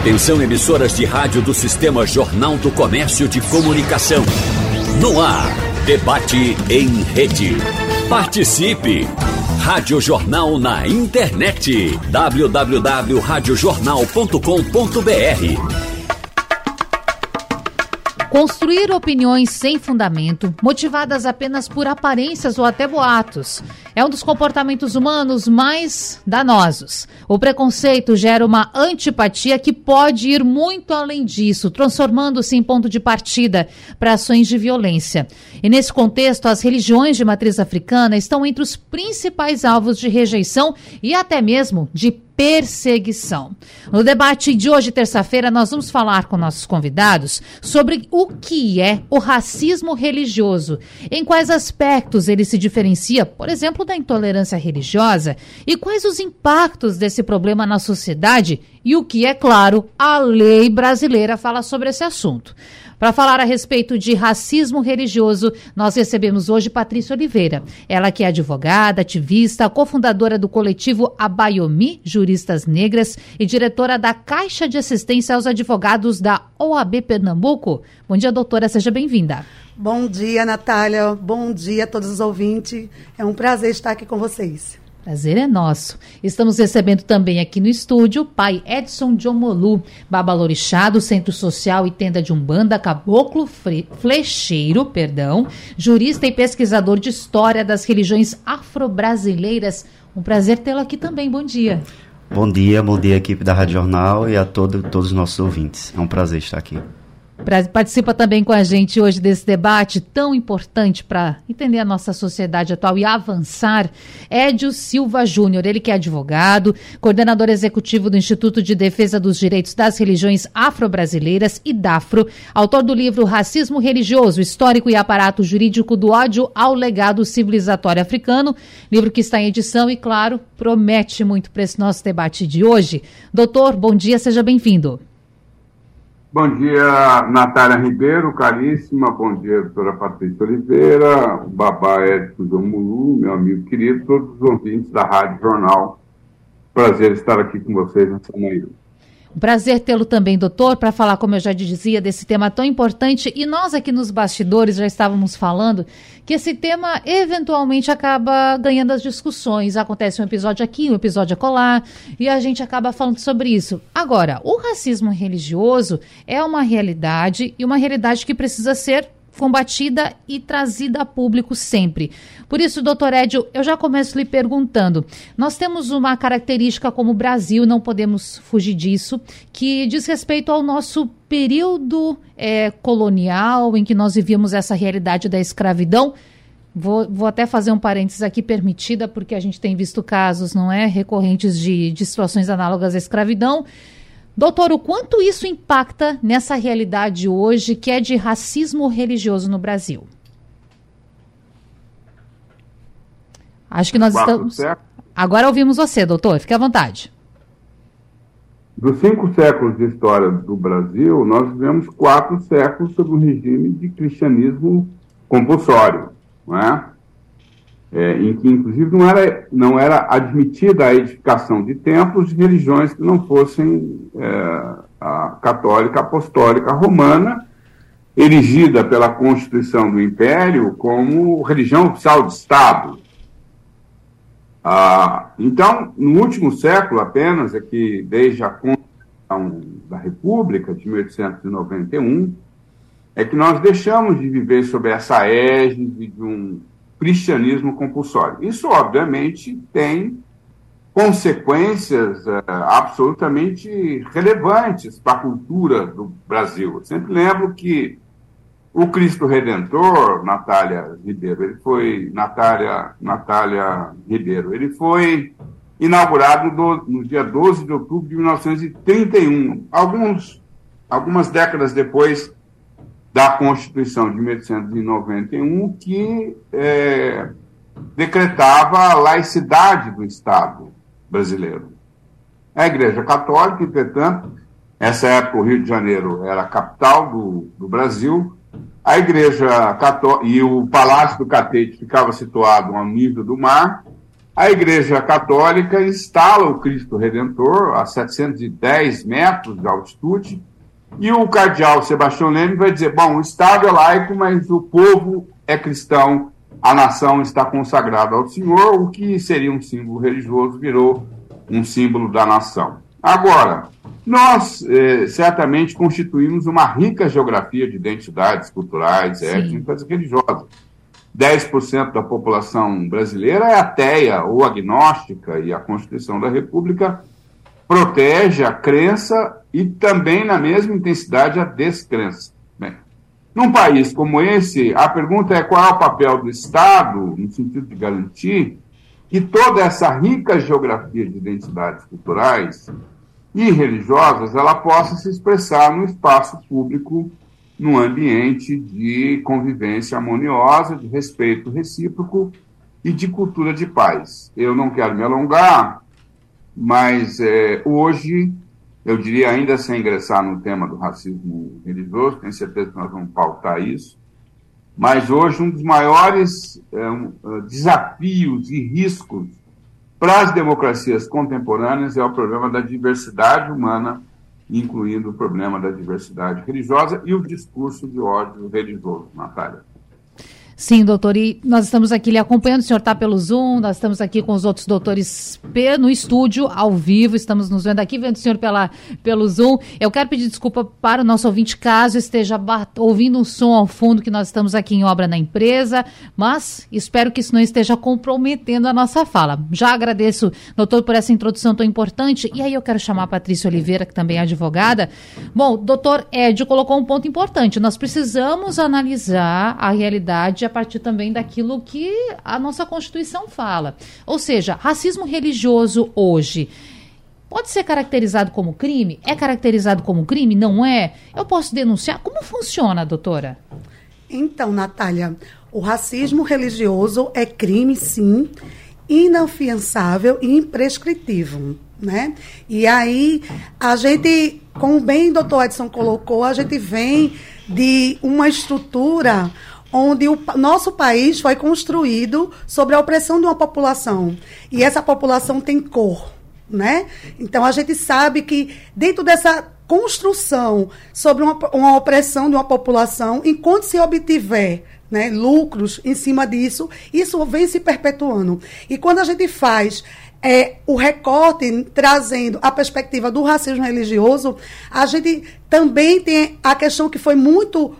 Atenção emissoras de rádio do Sistema Jornal do Comércio de Comunicação. No ar, debate em rede. Participe! Rádio Jornal na internet. www.radiojornal.com.br Construir opiniões sem fundamento, motivadas apenas por aparências ou até boatos, é um dos comportamentos humanos mais danosos. O preconceito gera uma antipatia que pode ir muito além disso, transformando-se em ponto de partida para ações de violência. E nesse contexto, as religiões de matriz africana estão entre os principais alvos de rejeição e até mesmo de perseguição. No debate de hoje, terça-feira, nós vamos falar com nossos convidados sobre o que é o racismo religioso, em quais aspectos ele se diferencia, por exemplo, da intolerância religiosa, e quais os impactos desse problema na sociedade e o que, é claro, a lei brasileira fala sobre esse assunto. Para falar a respeito de racismo religioso, nós recebemos hoje Patrícia Oliveira. Ela que é advogada, ativista, cofundadora do coletivo Abaiomi Juristas Negras e diretora da Caixa de Assistência aos Advogados da OAB Pernambuco. Bom dia, doutora, seja bem-vinda. Bom dia, Natália. Bom dia a todos os ouvintes. É um prazer estar aqui com vocês. Prazer é nosso. Estamos recebendo também aqui no estúdio o pai Edson Jomolu, babalorixá do Centro Social e Tenda de Umbanda, caboclo flecheiro, perdão, jurista e pesquisador de história das religiões afro-brasileiras. Um prazer tê-lo aqui também. Bom dia. Bom dia, bom dia equipe da Rádio Jornal e a todo, todos os nossos ouvintes. É um prazer estar aqui. Participa também com a gente hoje desse debate tão importante para entender a nossa sociedade atual e avançar. Édio Silva Júnior, ele que é advogado, coordenador executivo do Instituto de Defesa dos Direitos das Religiões Afro-Brasileiras e DAFRO, autor do livro Racismo Religioso, Histórico e Aparato Jurídico do Ódio ao Legado Civilizatório Africano, livro que está em edição e, claro, promete muito para esse nosso debate de hoje. Doutor, bom dia, seja bem-vindo. Bom dia, Natália Ribeiro, caríssima. Bom dia, doutora Patrícia Oliveira, babá Edson Mulu, meu amigo querido, todos os ouvintes da Rádio Jornal. Prazer estar aqui com vocês nessa manhã. Um prazer tê-lo também, doutor, para falar, como eu já dizia, desse tema tão importante. E nós aqui nos bastidores já estávamos falando que esse tema eventualmente acaba ganhando as discussões. Acontece um episódio aqui, um episódio acolá, e a gente acaba falando sobre isso. Agora, o racismo religioso é uma realidade e uma realidade que precisa ser combatida e trazida a público sempre. Por isso, doutor Edio, eu já começo lhe perguntando. Nós temos uma característica como Brasil, não podemos fugir disso, que diz respeito ao nosso período é, colonial em que nós vivíamos essa realidade da escravidão. Vou, vou, até fazer um parênteses aqui, permitida, porque a gente tem visto casos, não é, recorrentes de, de situações análogas à escravidão. Doutor, o quanto isso impacta nessa realidade hoje que é de racismo religioso no Brasil? Acho que nós estamos. Séculos. Agora ouvimos você, doutor. Fique à vontade. Dos cinco séculos de história do Brasil, nós vivemos quatro séculos sob um regime de cristianismo compulsório, não é? É, em que, inclusive, não era, não era admitida a edificação de templos de religiões que não fossem é, a católica apostólica romana, erigida pela Constituição do Império como religião oficial de Estado. Ah, então, no último século apenas, é que desde a Constituição da República de 1891, é que nós deixamos de viver sob essa égide de um cristianismo compulsório. Isso, obviamente, tem consequências uh, absolutamente relevantes para a cultura do Brasil. Eu sempre lembro que o Cristo Redentor, Natália Ribeiro, ele foi Natália, Natália Ribeiro, ele foi inaugurado no, no dia 12 de outubro de 1931, alguns, algumas décadas depois da Constituição de 1891 que é, decretava a laicidade do Estado brasileiro. A Igreja Católica, entretanto, nessa época o Rio de Janeiro era a capital do, do Brasil, a Igreja Católica e o Palácio do Catete ficava situado ao nível do mar, a Igreja Católica instala o Cristo Redentor a 710 metros de altitude e o cardeal Sebastião Leme vai dizer: bom, o Estado é laico, mas o povo é cristão, a nação está consagrada ao Senhor, o que seria um símbolo religioso virou um símbolo da nação. Agora, nós eh, certamente constituímos uma rica geografia de identidades culturais, Sim. étnicas e religiosas. 10% da população brasileira é ateia ou agnóstica, e a Constituição da República protege a crença e também, na mesma intensidade, a descrença. Bem, num país como esse, a pergunta é qual é o papel do Estado, no sentido de garantir que toda essa rica geografia de identidades culturais e religiosas ela possa se expressar no espaço público, num ambiente de convivência harmoniosa, de respeito recíproco e de cultura de paz. Eu não quero me alongar, mas é, hoje, eu diria ainda sem ingressar no tema do racismo religioso, tenho certeza que nós vamos pautar isso, mas hoje um dos maiores é, um, desafios e riscos para as democracias contemporâneas é o problema da diversidade humana, incluindo o problema da diversidade religiosa e o discurso de ódio religioso, Natália. Sim, doutor, e nós estamos aqui lhe acompanhando, o senhor está pelo Zoom, nós estamos aqui com os outros doutores no estúdio, ao vivo, estamos nos vendo aqui, vendo o senhor pela, pelo Zoom. Eu quero pedir desculpa para o nosso ouvinte, caso esteja ouvindo um som ao fundo, que nós estamos aqui em obra na empresa, mas espero que isso não esteja comprometendo a nossa fala. Já agradeço, doutor, por essa introdução tão importante, e aí eu quero chamar a Patrícia Oliveira, que também é advogada. Bom, doutor Edio colocou um ponto importante, nós precisamos analisar a realidade a partir também daquilo que a nossa Constituição fala. Ou seja, racismo religioso hoje pode ser caracterizado como crime? É caracterizado como crime? Não é? Eu posso denunciar? Como funciona, doutora? Então, Natália, o racismo religioso é crime, sim, inafiançável e imprescritível. Né? E aí, a gente, como bem o doutor Edson colocou, a gente vem de uma estrutura onde o nosso país foi construído sobre a opressão de uma população. E essa população tem cor, né? Então a gente sabe que dentro dessa construção sobre uma, uma opressão de uma população, enquanto se obtiver né, lucros em cima disso, isso vem se perpetuando. E quando a gente faz é, o recorte trazendo a perspectiva do racismo religioso, a gente também tem a questão que foi muito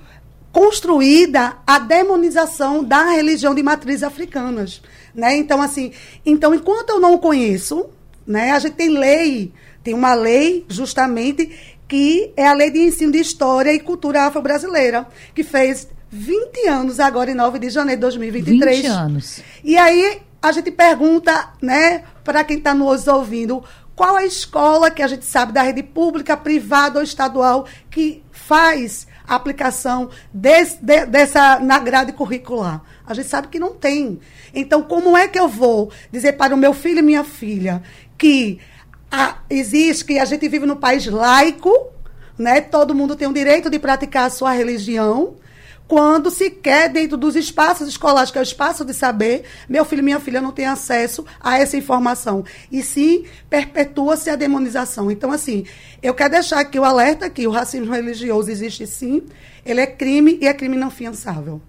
construída a demonização da religião de matriz africanas, né? Então assim, então enquanto eu não conheço, né, a gente tem lei, tem uma lei justamente que é a Lei de Ensino de História e Cultura Afro-Brasileira, que fez 20 anos agora em 9 de janeiro de 2023. 20 anos. E aí a gente pergunta, né, para quem está nos ouvindo, qual a escola que a gente sabe da rede pública, privada ou estadual que faz aplicação desse, de, dessa na grade curricular? A gente sabe que não tem. Então, como é que eu vou dizer para o meu filho e minha filha que a, existe, que a gente vive no país laico, né? Todo mundo tem o direito de praticar a sua religião, quando se quer, dentro dos espaços escolares, que é o espaço de saber, meu filho e minha filha não têm acesso a essa informação. E sim, perpetua-se a demonização. Então, assim, eu quero deixar aqui o alerta que o racismo religioso existe sim, ele é crime e é crime não fiançável.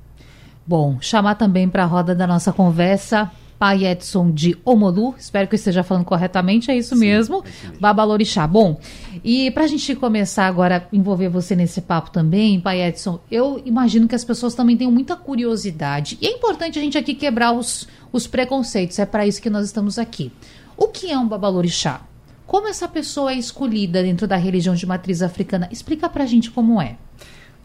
Bom, chamar também para a roda da nossa conversa Pai Edson de Omolu, espero que eu esteja falando corretamente, é isso Sim, mesmo, é Babalorixá. Bom, e para a gente começar agora a envolver você nesse papo também, Pai Edson, eu imagino que as pessoas também tenham muita curiosidade, e é importante a gente aqui quebrar os, os preconceitos, é para isso que nós estamos aqui. O que é um Babalorixá? Como essa pessoa é escolhida dentro da religião de matriz africana? Explica para a gente como é.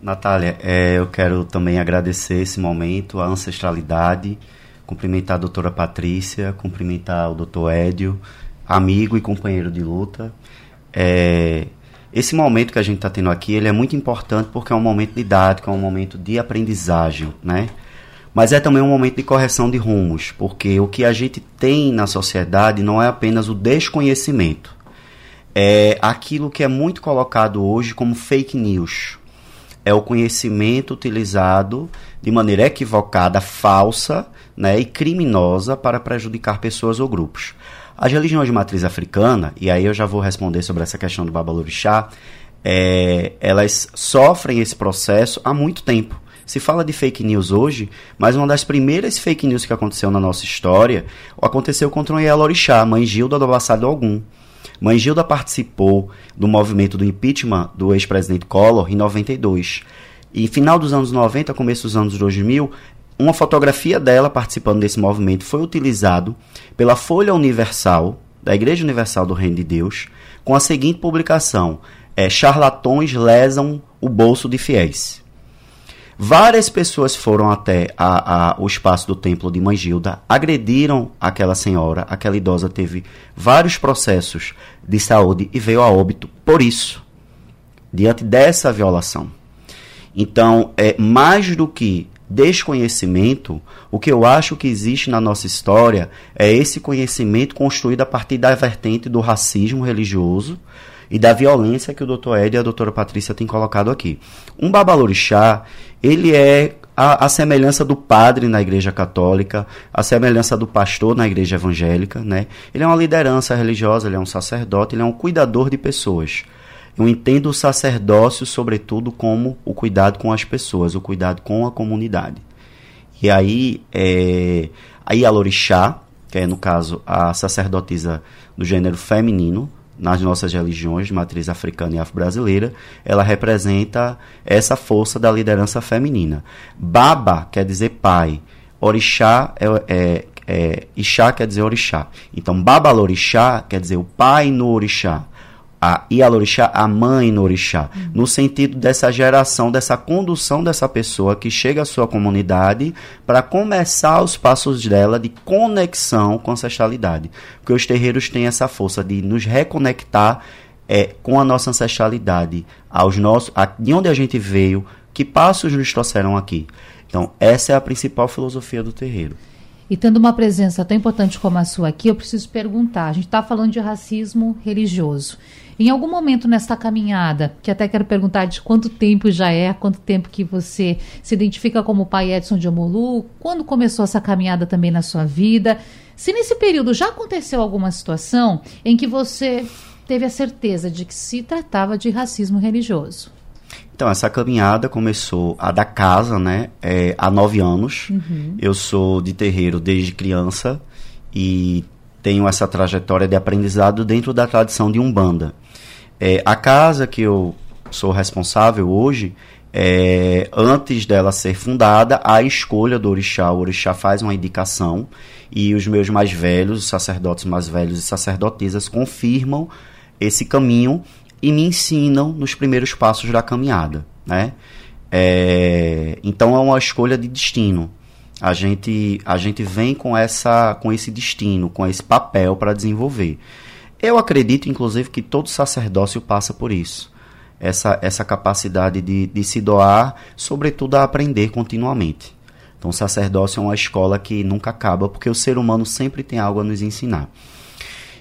Natália, é, eu quero também agradecer esse momento, a ancestralidade, cumprimentar a doutora Patrícia, cumprimentar o doutor Édio, amigo e companheiro de luta. É, esse momento que a gente está tendo aqui, ele é muito importante porque é um momento didático, é um momento de aprendizagem, né? Mas é também um momento de correção de rumos, porque o que a gente tem na sociedade não é apenas o desconhecimento, é aquilo que é muito colocado hoje como fake news. É o conhecimento utilizado de maneira equivocada, falsa né, e criminosa para prejudicar pessoas ou grupos. As religiões de matriz africana, e aí eu já vou responder sobre essa questão do Babalorixá, é, elas sofrem esse processo há muito tempo. Se fala de fake news hoje, mas uma das primeiras fake news que aconteceu na nossa história aconteceu contra o Yelorixá, mãe Gilda do Abassado Algum. Mãe Gilda participou do movimento do impeachment do ex-presidente Collor em 92. E final dos anos 90, começo dos anos 2000, uma fotografia dela participando desse movimento foi utilizado pela Folha Universal, da Igreja Universal do Reino de Deus, com a seguinte publicação: é, Charlatões lesam o bolso de fiéis. Várias pessoas foram até a, a, o espaço do templo de Mangilda, agrediram aquela senhora, aquela idosa teve vários processos de saúde e veio a óbito por isso, diante dessa violação. Então, é mais do que desconhecimento, o que eu acho que existe na nossa história é esse conhecimento construído a partir da vertente do racismo religioso, e da violência que o doutor Ed e a doutora Patrícia têm colocado aqui. Um babalorixá, ele é a, a, semelhança do padre na igreja católica, a semelhança do pastor na igreja evangélica, né? Ele é uma liderança religiosa, ele é um sacerdote, ele é um cuidador de pessoas. Eu entendo o sacerdócio, sobretudo, como o cuidado com as pessoas, o cuidado com a comunidade. E aí, é, a Ialorixá, que é, no caso, a sacerdotisa do gênero feminino, nas nossas religiões de matriz africana e afro-brasileira, ela representa essa força da liderança feminina. Baba quer dizer pai, orixá é, é, é Ixá quer dizer orixá. Então, Babalorixá quer dizer o pai no orixá a Ialorixá, a mãe no orixá, uhum. no sentido dessa geração, dessa condução dessa pessoa que chega à sua comunidade para começar os passos dela de conexão com a ancestralidade. Porque os terreiros têm essa força de nos reconectar é, com a nossa ancestralidade, aos nossos, a, de onde a gente veio, que passos nos trouxeram aqui. Então, essa é a principal filosofia do terreiro. E tendo uma presença tão importante como a sua aqui, eu preciso perguntar: a gente está falando de racismo religioso. Em algum momento nesta caminhada, que até quero perguntar de quanto tempo já é, quanto tempo que você se identifica como pai Edson de Amolu, quando começou essa caminhada também na sua vida, se nesse período já aconteceu alguma situação em que você teve a certeza de que se tratava de racismo religioso. Então, essa caminhada começou a da casa, né? É, há nove anos. Uhum. Eu sou de terreiro desde criança e tenho essa trajetória de aprendizado dentro da tradição de Umbanda. É, a casa que eu sou responsável hoje, é, antes dela ser fundada, a escolha do orixá. O orixá faz uma indicação e os meus mais velhos, os sacerdotes mais velhos e sacerdotisas confirmam esse caminho e me ensinam nos primeiros passos da caminhada, né? É, então é uma escolha de destino. A gente, a gente vem com essa com esse destino, com esse papel para desenvolver. Eu acredito, inclusive, que todo sacerdócio passa por isso. Essa, essa capacidade de, de se doar, sobretudo a aprender continuamente. Então, o sacerdócio é uma escola que nunca acaba, porque o ser humano sempre tem algo a nos ensinar.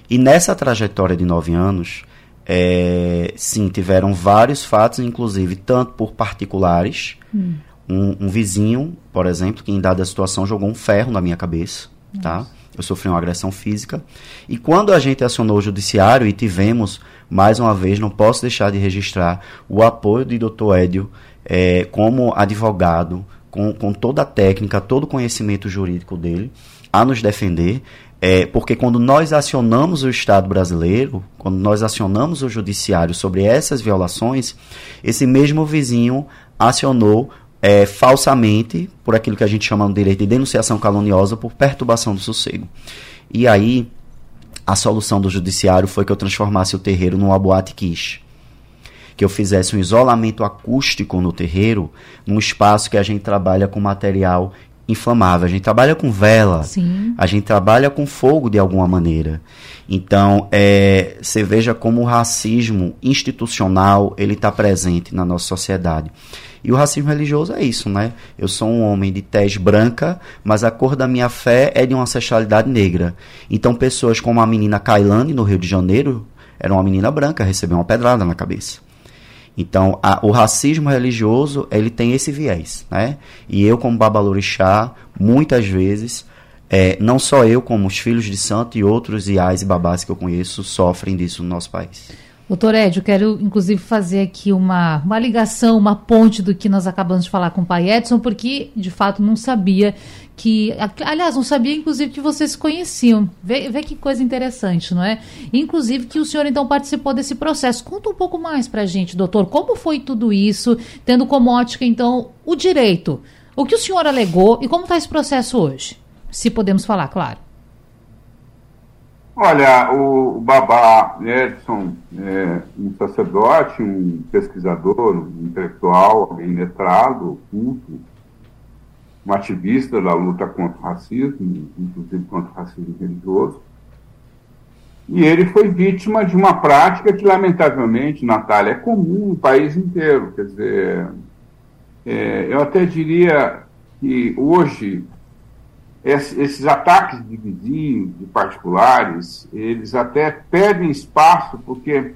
E nessa trajetória de nove anos, é, sim, tiveram vários fatos, inclusive tanto por particulares. Hum. Um, um, vizinho, por exemplo, que em dada situação jogou um ferro na minha cabeça, tá? Nossa. tá? eu sofri uma agressão física. E quando a gente acionou o judiciário e tivemos, mais uma vez, não posso deixar de registrar o apoio do Dr. Edio é, como advogado, com, com toda a técnica, todo o conhecimento jurídico dele, a nos defender. É, porque quando nós acionamos o Estado brasileiro, quando nós acionamos o judiciário sobre essas violações, esse mesmo vizinho acionou é, falsamente, por aquilo que a gente chama no direito de denunciação caluniosa, por perturbação do sossego. E aí, a solução do judiciário foi que eu transformasse o terreiro numa boate quiche. Que eu fizesse um isolamento acústico no terreiro, num espaço que a gente trabalha com material inflamável. A gente trabalha com vela, Sim. a gente trabalha com fogo de alguma maneira. Então, é, você veja como o racismo institucional ele está presente na nossa sociedade. E o racismo religioso é isso, né? Eu sou um homem de tez branca, mas a cor da minha fé é de uma ancestralidade negra. Então, pessoas como a menina Kailane, no Rio de Janeiro, era uma menina branca, recebeu uma pedrada na cabeça. Então, a, o racismo religioso, ele tem esse viés, né? E eu, como babalorixá, muitas vezes, é, não só eu, como os filhos de santo e outros iais e babás que eu conheço, sofrem disso no nosso país. Doutor Ed, eu quero inclusive fazer aqui uma, uma ligação, uma ponte do que nós acabamos de falar com o pai Edson, porque de fato não sabia que. Aliás, não sabia inclusive que vocês se conheciam. Vê, vê que coisa interessante, não é? Inclusive que o senhor então participou desse processo. Conta um pouco mais pra gente, doutor, como foi tudo isso, tendo como ótica então o direito. O que o senhor alegou e como está esse processo hoje? Se podemos falar, claro. Olha, o, Babá Edson é um sacerdote, um pesquisador, um intelectual, alguém letrado, culto, um ativista da luta contra o racismo, inclusive contra o racismo religioso. E ele foi vítima de uma prática que, lamentavelmente, Natália, é comum no país inteiro. Quer dizer, é, eu até diria que hoje esses ataques de vizinhos, de particulares, eles até perdem espaço porque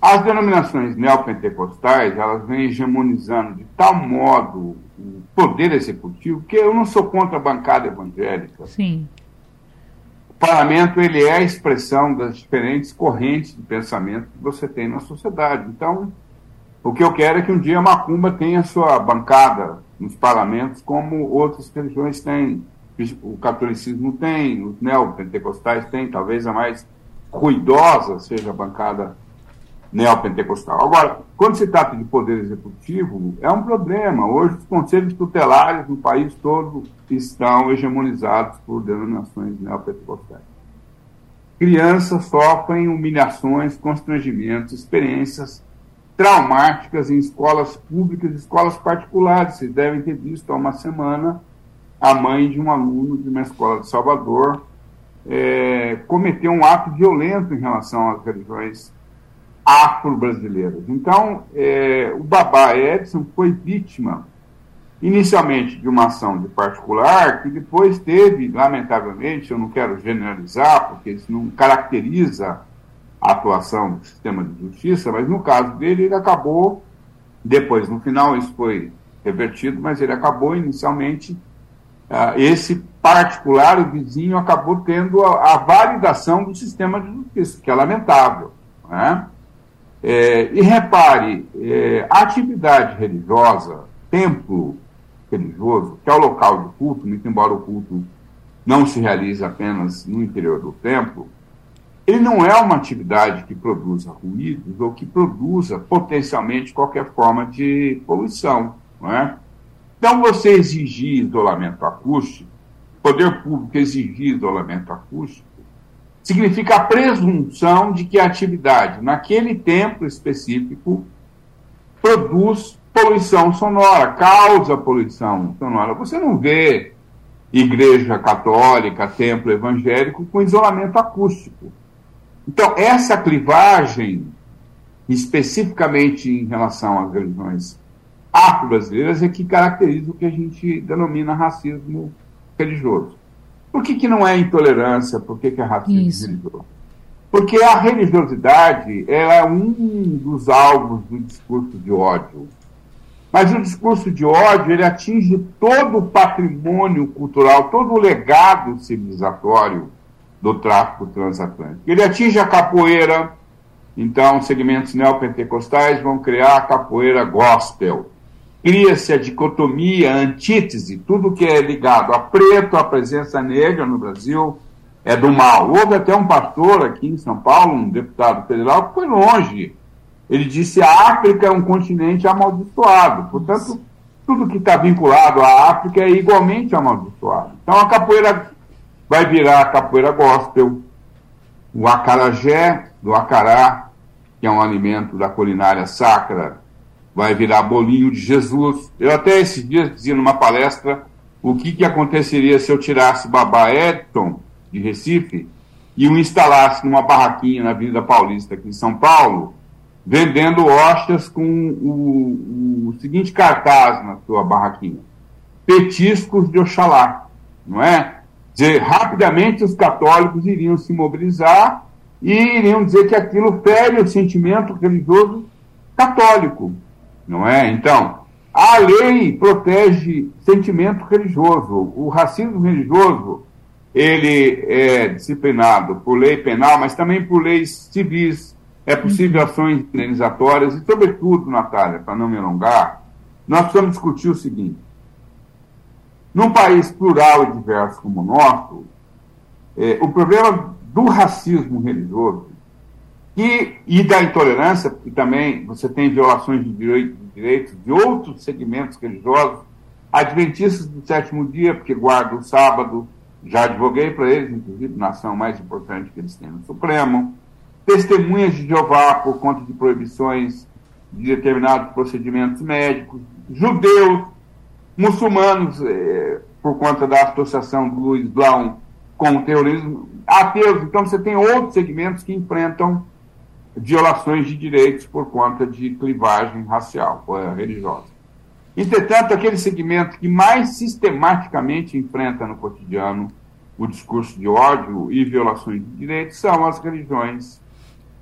as denominações neopentecostais, elas vêm hegemonizando de tal modo o poder executivo que eu não sou contra a bancada evangélica. Sim. O parlamento, ele é a expressão das diferentes correntes de pensamento que você tem na sociedade. Então, o que eu quero é que um dia a Macumba tenha sua bancada nos parlamentos como outras religiões têm o catolicismo tem, os neopentecostais têm, talvez a mais ruidosa seja a bancada neopentecostal. Agora, quando se trata de poder executivo, é um problema. Hoje, os conselhos tutelares no país todo estão hegemonizados por denominações neopentecostais. Crianças sofrem humilhações, constrangimentos, experiências traumáticas em escolas públicas e escolas particulares. Vocês devem ter visto há uma semana a mãe de um aluno de uma escola de Salvador é, cometeu um ato violento em relação às religiões afro-brasileiras. Então, é, o babá Edson foi vítima, inicialmente, de uma ação de particular, que depois teve, lamentavelmente, eu não quero generalizar, porque isso não caracteriza a atuação do sistema de justiça, mas no caso dele, ele acabou, depois, no final, isso foi revertido, mas ele acabou inicialmente esse particular, o vizinho, acabou tendo a, a, validação do sistema de justiça, que é lamentável. Né? É, e repare, é, atividade religiosa, templo religioso, que é o local de culto, muito embora o culto não se realize apenas no interior do templo, ele não é uma atividade que produza ruídos ou que produza potencialmente qualquer forma de poluição. Não é? Então, você exigir isolamento acústico, poder público exigir isolamento acústico, significa a presunção de que a atividade, naquele tempo específico, produz poluição sonora, causa poluição sonora. Você não vê igreja católica, templo evangélico com isolamento acústico. Então, essa clivagem, especificamente em relação às religiões afro-brasileiras é que caracteriza o que a gente denomina racismo religioso. Por que, que não é intolerância? Por que, que é racismo Isso. religioso? Porque a religiosidade é um dos alvos do discurso de ódio. Mas o discurso de ódio ele atinge todo o patrimônio cultural, todo o legado civilizatório do tráfico transatlântico. Ele atinge a capoeira, então segmentos neopentecostais vão criar a capoeira gospel cria-se a dicotomia, a antítese, tudo que é ligado a preto, a presença negra no Brasil, é do mal. Houve até um pastor aqui em São Paulo, um deputado federal, que foi longe. Ele disse a África é um continente amaldiçoado. Portanto, tudo que está vinculado à África é igualmente amaldiçoado. Então a capoeira vai virar a capoeira gospel, o acarajé do acará, que é um alimento da culinária sacra vai virar bolinho de Jesus. Eu até esses dias dizia numa palestra o que, que aconteceria se eu tirasse Babá Edson, de Recife, e o instalasse numa barraquinha na Avenida Paulista, aqui em São Paulo, vendendo hóstias com o, o seguinte cartaz na sua barraquinha: petiscos de Oxalá, não é? Dizer, rapidamente os católicos iriam se mobilizar e iriam dizer que aquilo fere o sentimento religioso católico, não é? Então, a lei protege sentimento religioso. O racismo religioso, ele é disciplinado por lei penal, mas também por leis civis. É possível ações indenizatórias e, sobretudo, Natália, para não me alongar, nós precisamos discutir o seguinte. Num país plural e diverso como o nosso, é, o problema do racismo religioso e, e da intolerância, porque também você tem violações de, direito, de direitos de outros segmentos religiosos, adventistas do sétimo dia, porque guardam o sábado, já advoguei para eles, inclusive, na ação mais importante que eles têm no Supremo, testemunhas de Jeová por conta de proibições de determinados procedimentos médicos, judeus, muçulmanos, eh, por conta da associação do Luiz Blau com o terrorismo, ateus. Então, você tem outros segmentos que enfrentam violações de direitos por conta de clivagem racial, eh, religiosa. Entretanto, aquele segmento que mais sistematicamente enfrenta no cotidiano o discurso de ódio e violações de direitos são as religiões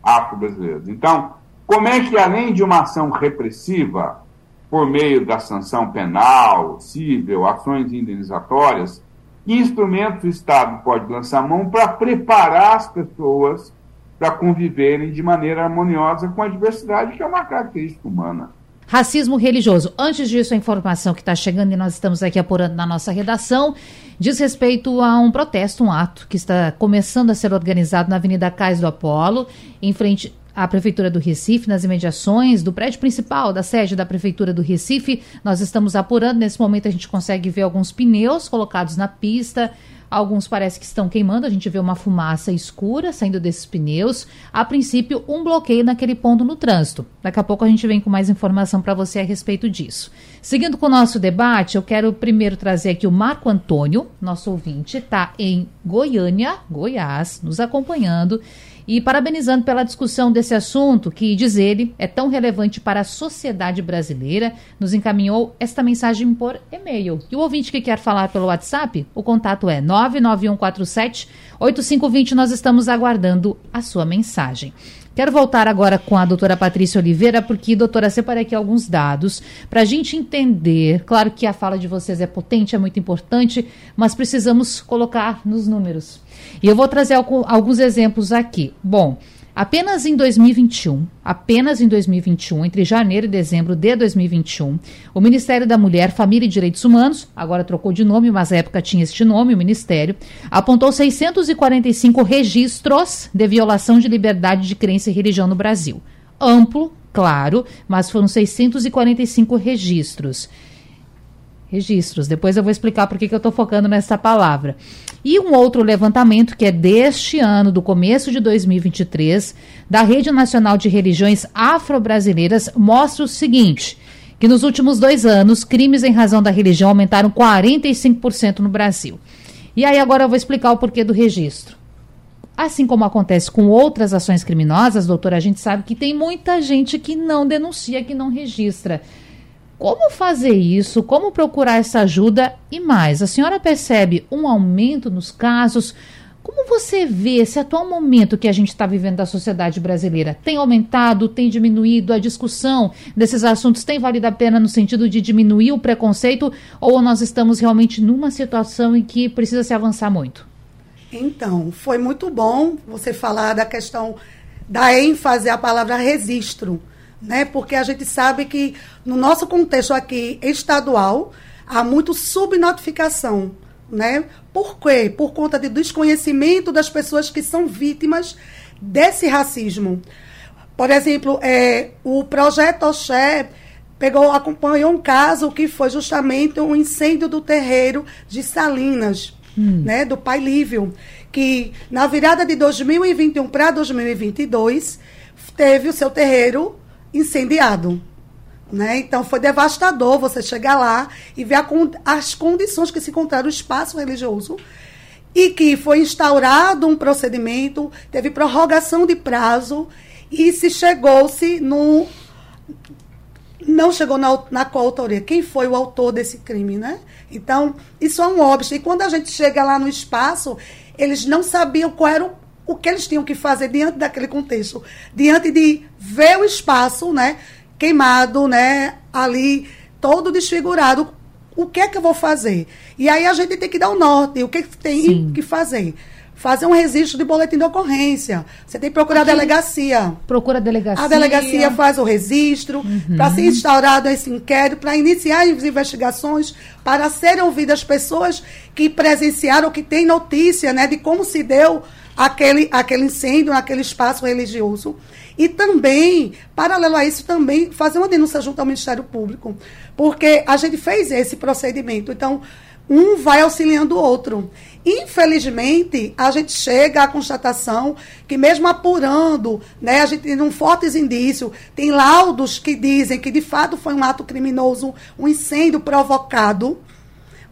afro-brasileiras. Então, como é que, além de uma ação repressiva, por meio da sanção penal, civil, ações indenizatórias, que instrumentos o Estado pode lançar mão para preparar as pessoas para conviverem de maneira harmoniosa com a diversidade, que é uma característica humana. Racismo religioso. Antes disso, a informação que está chegando e nós estamos aqui apurando na nossa redação diz respeito a um protesto, um ato que está começando a ser organizado na Avenida Cais do Apolo, em frente à Prefeitura do Recife, nas imediações do prédio principal da sede da Prefeitura do Recife. Nós estamos apurando. Nesse momento, a gente consegue ver alguns pneus colocados na pista. Alguns parece que estão queimando, a gente vê uma fumaça escura saindo desses pneus. A princípio, um bloqueio naquele ponto no trânsito. Daqui a pouco a gente vem com mais informação para você a respeito disso. Seguindo com o nosso debate, eu quero primeiro trazer aqui o Marco Antônio, nosso ouvinte, está em Goiânia, Goiás, nos acompanhando e parabenizando pela discussão desse assunto, que, diz ele, é tão relevante para a sociedade brasileira, nos encaminhou esta mensagem por e-mail. E o ouvinte que quer falar pelo WhatsApp, o contato é 99147 8520. Nós estamos aguardando a sua mensagem. Quero voltar agora com a doutora Patrícia Oliveira, porque, doutora, separei aqui alguns dados para a gente entender. Claro que a fala de vocês é potente, é muito importante, mas precisamos colocar nos números. E eu vou trazer alguns exemplos aqui. Bom, Apenas em 2021, apenas em 2021, entre janeiro e dezembro de 2021, o Ministério da Mulher, Família e Direitos Humanos, agora trocou de nome, mas na época tinha este nome, o Ministério, apontou 645 registros de violação de liberdade de crença e religião no Brasil. Amplo, claro, mas foram 645 registros registros. Depois eu vou explicar por que, eu estou focando nessa palavra. E um outro levantamento que é deste ano, do começo de 2023, da Rede Nacional de Religiões Afro-Brasileiras, mostra o seguinte: que nos últimos dois anos, crimes em razão da religião aumentaram 45% no Brasil. E aí agora eu vou explicar o porquê do registro. Assim como acontece com outras ações criminosas, doutora, a gente sabe que tem muita gente que não denuncia, que não registra. Como fazer isso? Como procurar essa ajuda? E mais, a senhora percebe um aumento nos casos? Como você vê esse atual momento que a gente está vivendo da sociedade brasileira? Tem aumentado, tem diminuído? A discussão desses assuntos tem valido a pena no sentido de diminuir o preconceito? Ou nós estamos realmente numa situação em que precisa se avançar muito? Então, foi muito bom você falar da questão da ênfase à palavra registro né? Porque a gente sabe que no nosso contexto aqui estadual há muito subnotificação, né? Por quê? Por conta de desconhecimento das pessoas que são vítimas desse racismo. Por exemplo, é, o projeto Oxé pegou, acompanhou um caso que foi justamente o um incêndio do terreiro de Salinas, hum. né, do Pai Lívio, que na virada de 2021 para 2022 teve o seu terreiro incendiado. Né? Então foi devastador você chegar lá e ver as condições que se encontraram no espaço religioso e que foi instaurado um procedimento, teve prorrogação de prazo e se chegou-se no não chegou na, na coautoria. Quem foi o autor desse crime, né? Então, isso é um óbvio. E quando a gente chega lá no espaço, eles não sabiam qual era o o que eles tinham que fazer diante daquele contexto, diante de ver o espaço, né? queimado, né? Ali, todo desfigurado. O que é que eu vou fazer? E aí a gente tem que dar o um norte. O que, tem Sim. que fazer? fazer um registro de boletim de ocorrência. Você tem que procurar a delegacia. Procura a delegacia. A delegacia faz o registro uhum. para ser instaurado esse inquérito, para iniciar as investigações, para serem ouvidas as pessoas que presenciaram, que têm notícia né, de como se deu aquele, aquele incêndio naquele espaço religioso. E também, paralelo a isso, também fazer uma denúncia junto ao Ministério Público. Porque a gente fez esse procedimento. Então, um vai auxiliando o outro. Infelizmente, a gente chega à constatação que, mesmo apurando, né, a gente tem um fortes indícios, tem laudos que dizem que de fato foi um ato criminoso, um incêndio provocado,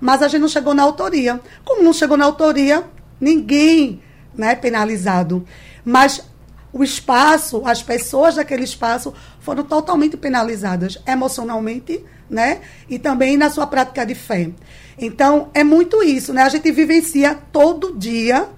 mas a gente não chegou na autoria. Como não chegou na autoria, ninguém né, penalizado. Mas o espaço, as pessoas daquele espaço foram totalmente penalizadas emocionalmente, né? E também na sua prática de fé. Então, é muito isso, né? A gente vivencia todo dia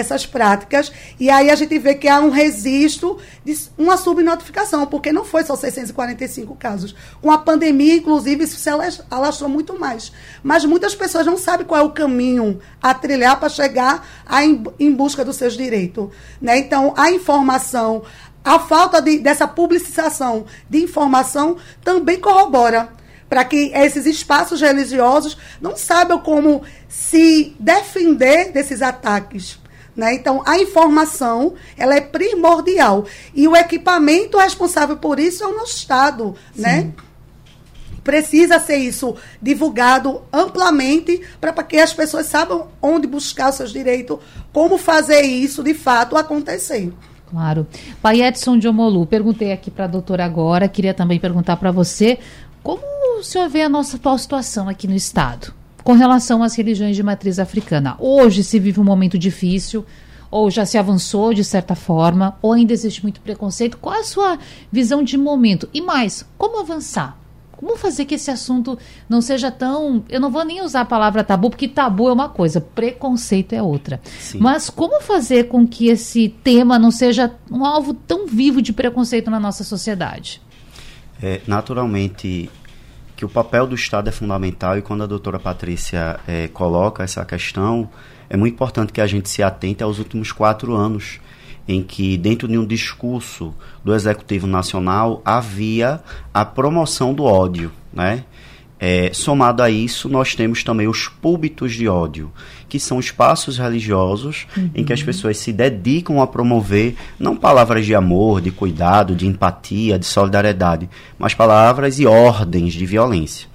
essas práticas e aí a gente vê que há um registro de uma subnotificação, porque não foi só 645 casos. Com a pandemia, inclusive, isso se alastrou muito mais. Mas muitas pessoas não sabem qual é o caminho a trilhar para chegar a, em, busca dos seus direitos. Né? Então, a informação, a falta de, dessa publicização de informação também corrobora para que esses espaços religiosos não saibam como se defender desses ataques. Né? Então, a informação ela é primordial. E o equipamento responsável por isso é o nosso Estado. Né? Precisa ser isso divulgado amplamente para que as pessoas saibam onde buscar os seus direitos, como fazer isso de fato acontecer. Claro. Pai Edson de Omolu, perguntei aqui para a doutora agora, queria também perguntar para você como o senhor vê a nossa atual situação aqui no Estado com relação às religiões de matriz africana? Hoje se vive um momento difícil, ou já se avançou de certa forma, ou ainda existe muito preconceito? Qual a sua visão de momento? E mais, como avançar? Como fazer que esse assunto não seja tão. Eu não vou nem usar a palavra tabu, porque tabu é uma coisa, preconceito é outra. Sim. Mas como fazer com que esse tema não seja um alvo tão vivo de preconceito na nossa sociedade? É, naturalmente que o papel do Estado é fundamental e quando a doutora Patrícia é, coloca essa questão, é muito importante que a gente se atente aos últimos quatro anos, em que, dentro de um discurso do Executivo Nacional, havia a promoção do ódio, né? É, somado a isso, nós temos também os púlpitos de ódio, que são espaços religiosos uhum. em que as uhum. pessoas se dedicam a promover não palavras de amor, de cuidado, de empatia, de solidariedade, mas palavras e ordens de violência.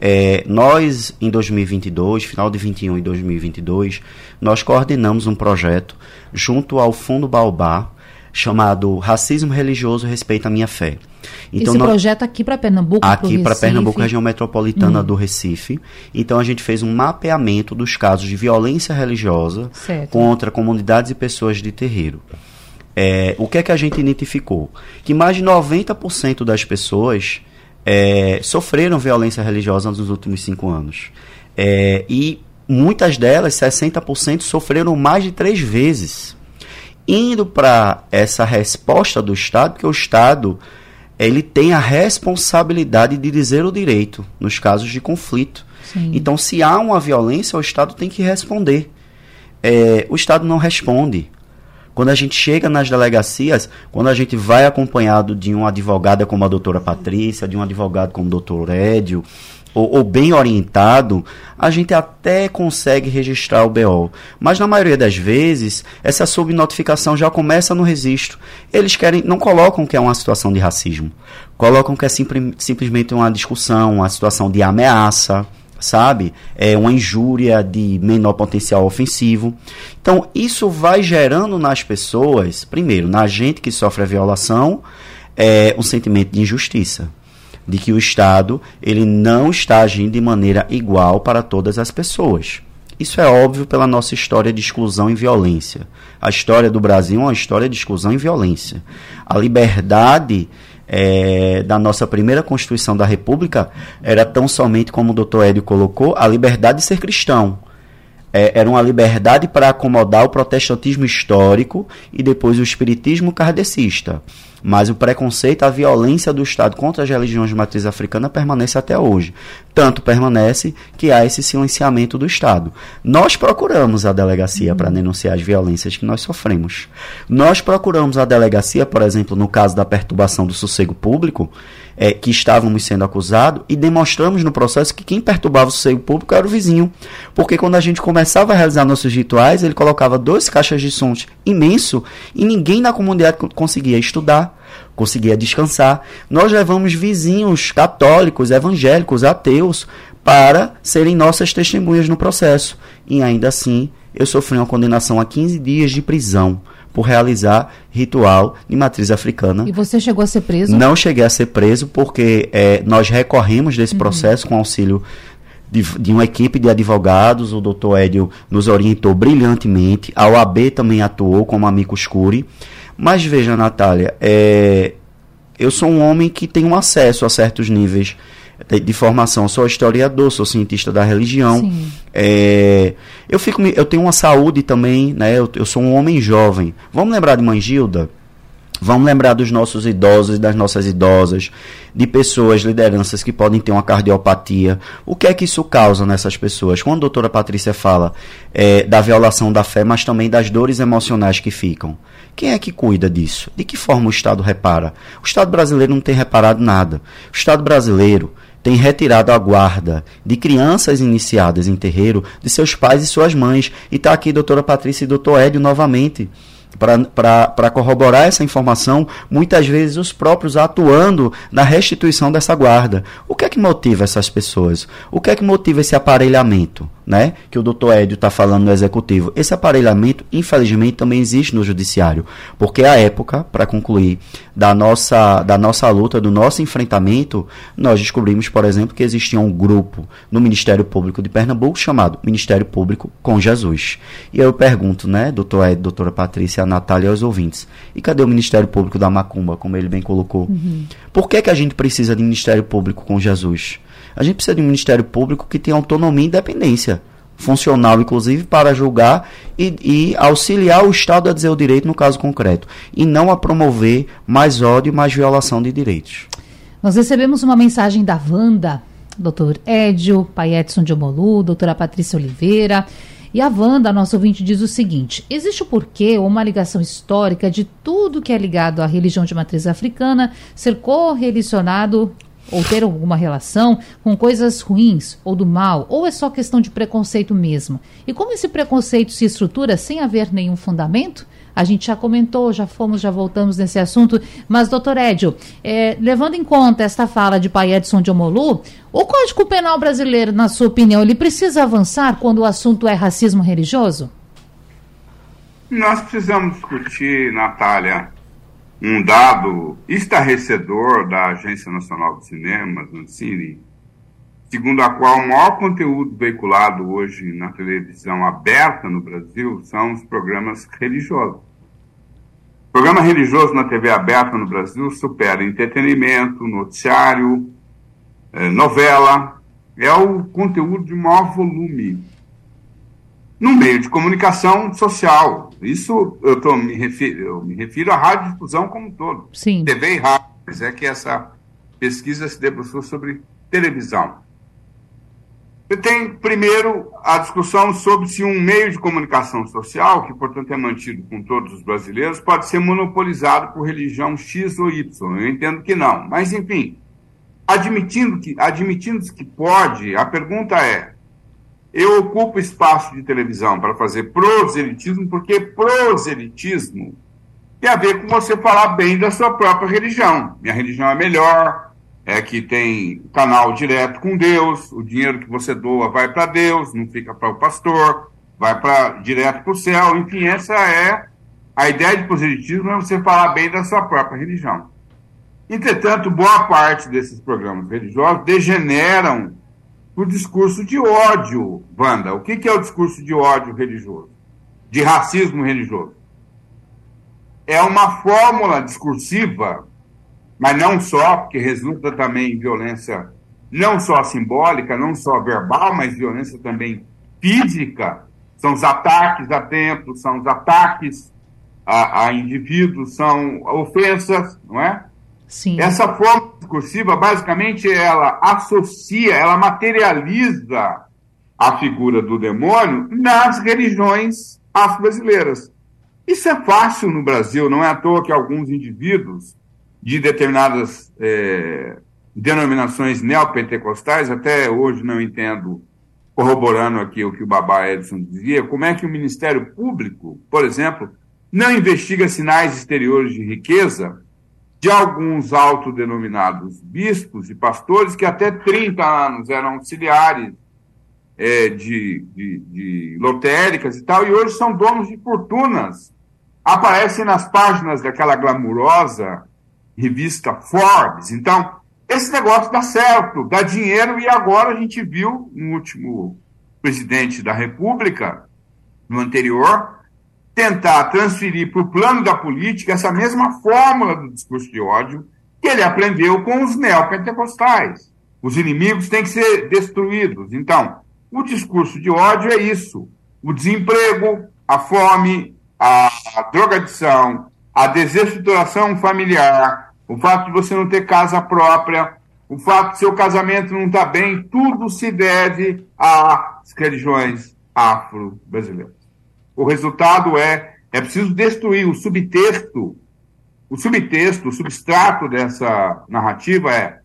É, nós, em 2022, final de 21 e 2022, nós coordenamos um projeto junto ao Fundo Baobá, chamado Racismo Religioso Respeita a Minha Fé. Então, Esse nós, projeto aqui para Pernambuco? Aqui para Pernambuco, região metropolitana hum. do Recife. Então a gente fez um mapeamento dos casos de violência religiosa certo. contra comunidades e pessoas de terreiro. É, o que é que a gente identificou? Que mais de 90% das pessoas é, sofreram violência religiosa nos últimos cinco anos. É, e muitas delas, 60%, sofreram mais de três vezes indo para essa resposta do Estado, porque o Estado ele tem a responsabilidade de dizer o direito nos casos de conflito. Sim. Então, se há uma violência, o Estado tem que responder. É, o Estado não responde. Quando a gente chega nas delegacias, quando a gente vai acompanhado de uma advogada como a doutora Patrícia, de um advogado como o doutor Édio, ou, ou, bem orientado, a gente até consegue registrar o BO. Mas na maioria das vezes, essa subnotificação já começa no registro. Eles querem, não colocam que é uma situação de racismo. Colocam que é simples, simplesmente uma discussão, uma situação de ameaça, sabe? É uma injúria de menor potencial ofensivo. Então, isso vai gerando nas pessoas, primeiro, na gente que sofre a violação, é, um sentimento de injustiça de que o Estado ele não está agindo de maneira igual para todas as pessoas. Isso é óbvio pela nossa história de exclusão e violência. A história do Brasil é uma história de exclusão e violência. A liberdade é, da nossa primeira Constituição da República era tão somente, como o doutor Hélio colocou, a liberdade de ser cristão. É, era uma liberdade para acomodar o protestantismo histórico e depois o espiritismo kardecista. Mas o preconceito, a violência do Estado contra as religiões de matriz africana permanece até hoje. Tanto permanece que há esse silenciamento do Estado. Nós procuramos a delegacia para denunciar as violências que nós sofremos. Nós procuramos a delegacia, por exemplo, no caso da perturbação do sossego público, é, que estávamos sendo acusados e demonstramos no processo que quem perturbava o sossego público era o vizinho. Porque quando a gente começava a realizar nossos rituais, ele colocava dois caixas de sons imenso e ninguém na comunidade conseguia estudar, conseguia descansar. Nós levamos vizinhos católicos, evangélicos, ateus para serem nossas testemunhas no processo. E ainda assim, eu sofri uma condenação a 15 dias de prisão por realizar ritual de matriz africana. E você chegou a ser preso? Não cheguei a ser preso porque é, nós recorremos desse uhum. processo com auxílio de, de, uma equipe de advogados. O doutor Edio nos orientou brilhantemente. A OAB também atuou como amigo escure. Mas veja, Natália, é, eu sou um homem que tem um acesso a certos níveis de, de formação. sou historiador, sou cientista da religião. É, eu, fico, eu tenho uma saúde também, né? Eu, eu sou um homem jovem. Vamos lembrar de Mãe Gilda? Vamos lembrar dos nossos idosos e das nossas idosas, de pessoas, lideranças que podem ter uma cardiopatia. O que é que isso causa nessas pessoas? Quando a doutora Patrícia fala é, da violação da fé, mas também das dores emocionais que ficam. Quem é que cuida disso? De que forma o Estado repara? O Estado brasileiro não tem reparado nada. O Estado brasileiro tem retirado a guarda de crianças iniciadas em terreiro de seus pais e suas mães. E está aqui doutora Patrícia e doutor Édio novamente para corroborar essa informação, muitas vezes os próprios atuando na restituição dessa guarda. O que é que motiva essas pessoas? O que é que motiva esse aparelhamento? Né, que o doutor Édio está falando no executivo. Esse aparelhamento, infelizmente, também existe no judiciário, porque a época, para concluir, da nossa, da nossa luta, do nosso enfrentamento, nós descobrimos, por exemplo, que existia um grupo no Ministério Público de Pernambuco chamado Ministério Público com Jesus. E eu pergunto, né, doutor Édio, doutora Patrícia, a Natália e aos ouvintes, e cadê o Ministério Público da Macumba, como ele bem colocou? Uhum. Por que, que a gente precisa de Ministério Público com Jesus? A gente precisa de um Ministério Público que tenha autonomia e independência funcional, inclusive, para julgar e, e, auxiliar o Estado a dizer o direito no caso concreto, e não a promover mais ódio e mais violação de direitos. Nós recebemos uma mensagem da Wanda, doutor Edio, pai Edson de Omolu, doutora Patrícia Oliveira. E a Wanda, nosso ouvinte, diz o seguinte: existe o porquê ou uma ligação histórica de tudo que é ligado à religião de matriz africana ser correlacionado ou ter alguma relação com coisas ruins ou do mal, ou é só questão de preconceito mesmo? E como esse preconceito se estrutura sem haver nenhum fundamento? A gente já comentou, já fomos, já voltamos nesse assunto, mas, doutor Edio, é, levando em conta esta fala de pai Edson de Omolu, o Código Penal brasileiro, na sua opinião, ele precisa avançar quando o assunto é racismo religioso? Nós precisamos discutir, Natália, um dado estarrecedor da Agência Nacional de Cinema, Ancine, segundo a qual o maior conteúdo veiculado hoje na televisão aberta no Brasil são os programas religiosos. O programa religioso na TV aberta no Brasil supera entretenimento, noticiário, eh, novela, é o conteúdo de maior volume no meio de comunicação social. Isso eu, tô, me, refiro, eu me refiro à radiodifusão como um todo. Sim. TV e rádio, mas é que essa pesquisa se debruçou sobre televisão. Você tem, primeiro, a discussão sobre se um meio de comunicação social, que, portanto, é mantido com todos os brasileiros, pode ser monopolizado por religião X ou Y. Eu entendo que não. Mas, enfim, admitindo que, admitindo que pode, a pergunta é: eu ocupo espaço de televisão para fazer proselitismo, porque proselitismo tem a ver com você falar bem da sua própria religião. Minha religião é melhor, é que tem canal direto com Deus, o dinheiro que você doa vai para Deus, não fica para o pastor, vai para direto para o céu. Enfim, essa é a ideia de proselitismo, é você falar bem da sua própria religião. Entretanto, boa parte desses programas religiosos degeneram o discurso de ódio, Wanda. O que, que é o discurso de ódio religioso? De racismo religioso? É uma fórmula discursiva, mas não só, porque resulta também em violência não só simbólica, não só verbal, mas violência também física. São os ataques a templos, são os ataques a, a indivíduos são ofensas, não é? Sim. Essa forma discursiva, basicamente, ela associa, ela materializa a figura do demônio nas religiões afro-brasileiras. Isso é fácil no Brasil, não é à toa que alguns indivíduos de determinadas é, denominações neopentecostais, até hoje não entendo, corroborando aqui o que o Babá Edson dizia, como é que o Ministério Público, por exemplo, não investiga sinais exteriores de riqueza de alguns autodenominados bispos e pastores que até 30 anos eram auxiliares é, de, de, de lotéricas e tal, e hoje são donos de fortunas. Aparecem nas páginas daquela glamurosa revista Forbes. Então, esse negócio dá certo, dá dinheiro, e agora a gente viu no último presidente da República, no anterior, tentar transferir para o plano da política essa mesma fórmula do discurso de ódio que ele aprendeu com os neopentecostais. Os inimigos têm que ser destruídos. Então, o discurso de ódio é isso: o desemprego, a fome, a, a drogadição, a desestruturação familiar, o fato de você não ter casa própria, o fato de seu casamento não estar tá bem, tudo se deve às religiões afro-brasileiras. O resultado é, é preciso destruir o subtexto, o subtexto, o substrato dessa narrativa é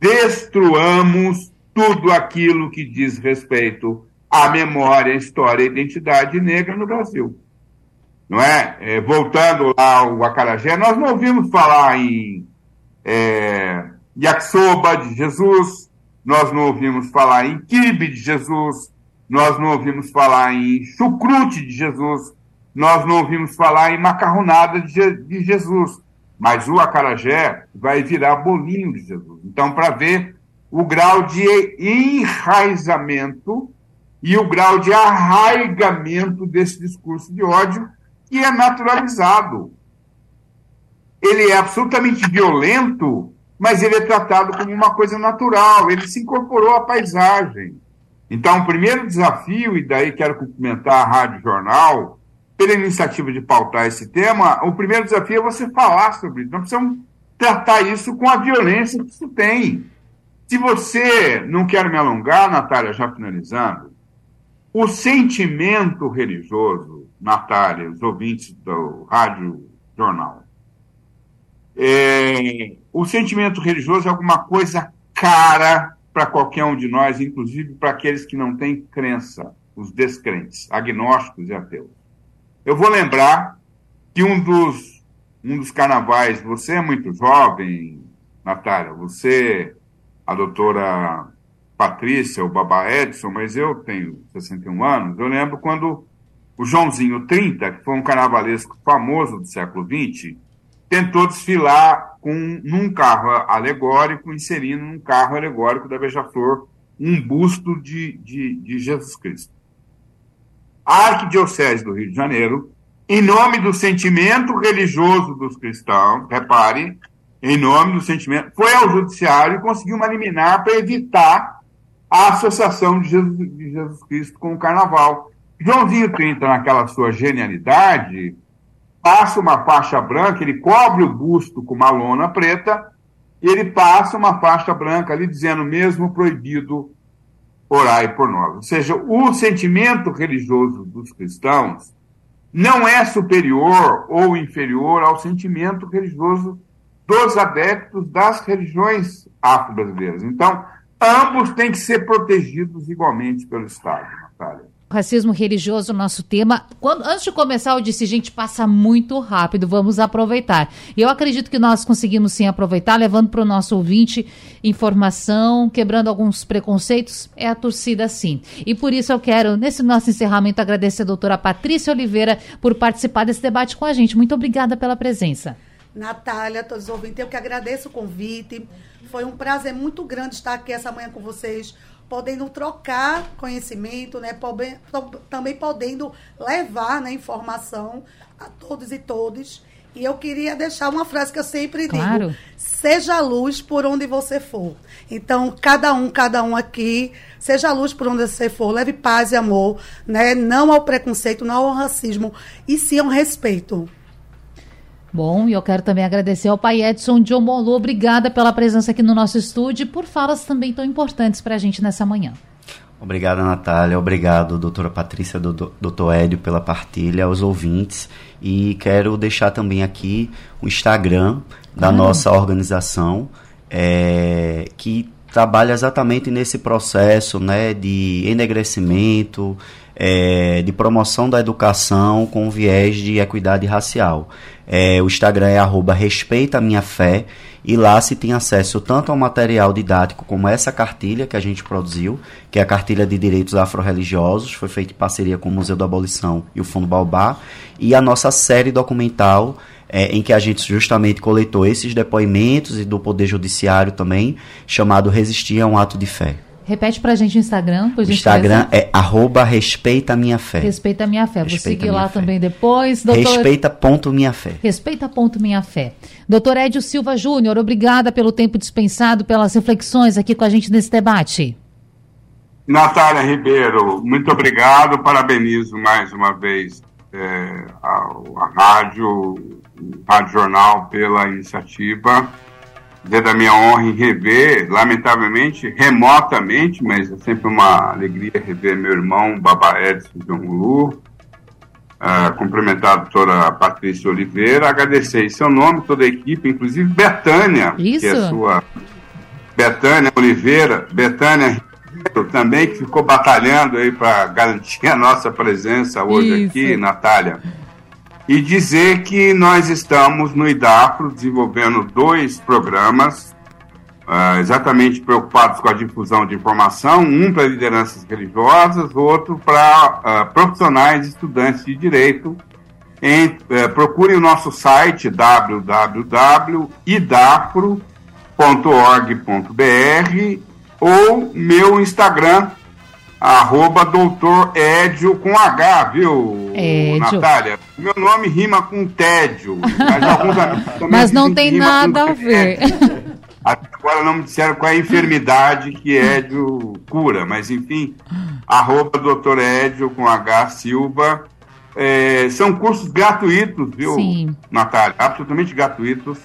destruamos tudo aquilo que diz respeito à memória, história e identidade negra no Brasil. Não é? é voltando lá ao Acarajé, nós não ouvimos falar em é, yakisoba de Jesus, nós não ouvimos falar em kibe de Jesus, nós não ouvimos falar em chucrute de Jesus, nós não ouvimos falar em macarronada de, Jesus, mas o acarajé vai virar bolinho de Jesus. Então, para ver o grau de enraizamento e o grau de arraigamento desse discurso de ódio que é naturalizado. Ele é absolutamente violento, mas ele é tratado como uma coisa natural, ele se incorporou à paisagem. Então, o primeiro desafio, e daí quero cumprimentar a Rádio Jornal, pela iniciativa de pautar esse tema, o primeiro desafio é você falar sobre isso. Nós precisamos tratar isso com a violência que isso tem. Se você, não quer me alongar, Natália, já finalizando, o sentimento religioso, Natália, os ouvintes do Rádio Jornal, é, o sentimento religioso é alguma coisa cara para qualquer um de nós, inclusive para aqueles que não têm crença, os descrentes, agnósticos e ateus. Eu vou lembrar que um dos, um dos carnavais, você é muito jovem, Natália, você, a doutora Patrícia, o Babá Edson, mas eu tenho 61 anos, eu lembro quando o Joãozinho 30, que foi um carnavalesco famoso do século XX, tentou desfilar com, num carro alegórico, inserindo num carro alegórico da Beija-Flor um busto de, de, de Jesus Cristo. A Arquidiocese do Rio de Janeiro, em nome do sentimento religioso dos cristãos, repare, em nome do sentimento, foi ao judiciário e conseguiu uma liminar para evitar a associação de Jesus, de Jesus Cristo com o carnaval. Joãozinho 30, naquela sua genialidade, passa uma faixa branca, ele cobre o busto com uma lona preta, e ele passa uma faixa branca ali dizendo mesmo proibido orar por nós. Ou seja, o sentimento religioso dos cristãos não é superior ou inferior ao sentimento religioso dos adeptos das religiões afro-brasileiras. Então, ambos têm que ser protegidos igualmente pelo Estado. Racismo religioso, nosso tema. Quando, antes de começar, eu disse, gente, passa muito rápido, vamos aproveitar. E eu acredito que nós conseguimos sim aproveitar, levando para o nosso ouvinte informação, quebrando alguns preconceitos. É a torcida sim. E por isso eu quero, nesse nosso encerramento, agradecer a doutora Patrícia Oliveira por participar desse debate com a gente. Muito obrigada pela presença. Natália, todos os ouvintes, eu que agradeço o convite. Foi um prazer muito grande estar aqui essa manhã com vocês podendo trocar conhecimento, né? também podendo levar né, informação a todos e todas. E eu queria deixar uma frase que eu sempre claro. digo: seja luz por onde você for. Então, cada um, cada um aqui, seja luz por onde você for, leve paz e amor, né? Não ao preconceito, não ao racismo, e sim ao respeito. Bom, e eu quero também agradecer ao pai Edson de Omolu. Obrigada pela presença aqui no nosso estúdio e por falas também tão importantes para a gente nessa manhã. Obrigado, Natália. Obrigado, doutora Patrícia, do, doutor Édio, pela partilha, aos ouvintes. E quero deixar também aqui o Instagram da nossa organização, é, que trabalha exatamente nesse processo né, de enegrecimento, é, de promoção da educação com viés de equidade racial. É, o Instagram é arroba respeita minha fé e lá se tem acesso tanto ao material didático como essa cartilha que a gente produziu, que é a cartilha de direitos afro-religiosos, foi feita em parceria com o Museu da Abolição e o Fundo Baobá, e a nossa série documental é, em que a gente justamente coletou esses depoimentos e do Poder Judiciário também, chamado Resistir a um Ato de Fé. Repete pra gente o Instagram. O Instagram é arroba respeita minha fé. Respeita minha fé. Respeita Vou seguir lá fé. também depois. Doutor... Respeita ponto minha fé. Respeita ponto minha fé. Doutor Edio Silva Júnior, obrigada pelo tempo dispensado, pelas reflexões aqui com a gente nesse debate. Natália Ribeiro, muito obrigado. Parabenizo mais uma vez é, a, a rádio, Rádio Jornal pela iniciativa dizer da minha honra em rever, lamentavelmente, remotamente, mas é sempre uma alegria rever meu irmão, Baba Edson João Lu, uh, cumprimentar a doutora Patrícia Oliveira, agradecer em seu nome, toda a equipe, inclusive Betânia, Isso. que é sua. Betânia Oliveira, Betânia também, que ficou batalhando aí para garantir a nossa presença hoje Isso. aqui, Natália e dizer que nós estamos no IDAPRO desenvolvendo dois programas uh, exatamente preocupados com a difusão de informação, um para lideranças religiosas, outro para uh, profissionais e estudantes de direito. Em, uh, procure o nosso site www.idapro.org.br ou meu Instagram, arroba doutor Édio com H, viu, Édio. Natália? Meu nome rima com tédio. Mas, mas não tem nada a ver. Agora não me disseram qual é a enfermidade que Édio cura, mas enfim, arroba doutor Édio com H Silva. É, são cursos gratuitos, viu, Sim. Natália? Absolutamente gratuitos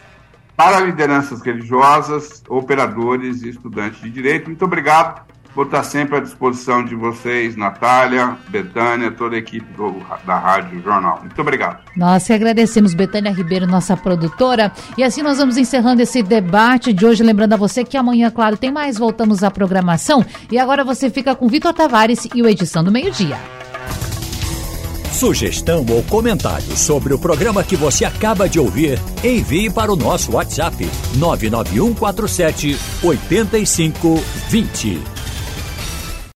para lideranças religiosas, operadores e estudantes de direito. Muito obrigado Vou estar sempre à disposição de vocês, Natália, Betânia, toda a equipe do, da Rádio Jornal. Muito obrigado. Nós que agradecemos, Betânia Ribeiro, nossa produtora. E assim nós vamos encerrando esse debate de hoje. Lembrando a você que amanhã, claro, tem mais. Voltamos à programação. E agora você fica com Vitor Tavares e o Edição do Meio-Dia. Sugestão ou comentário sobre o programa que você acaba de ouvir, envie para o nosso WhatsApp 99147 8520.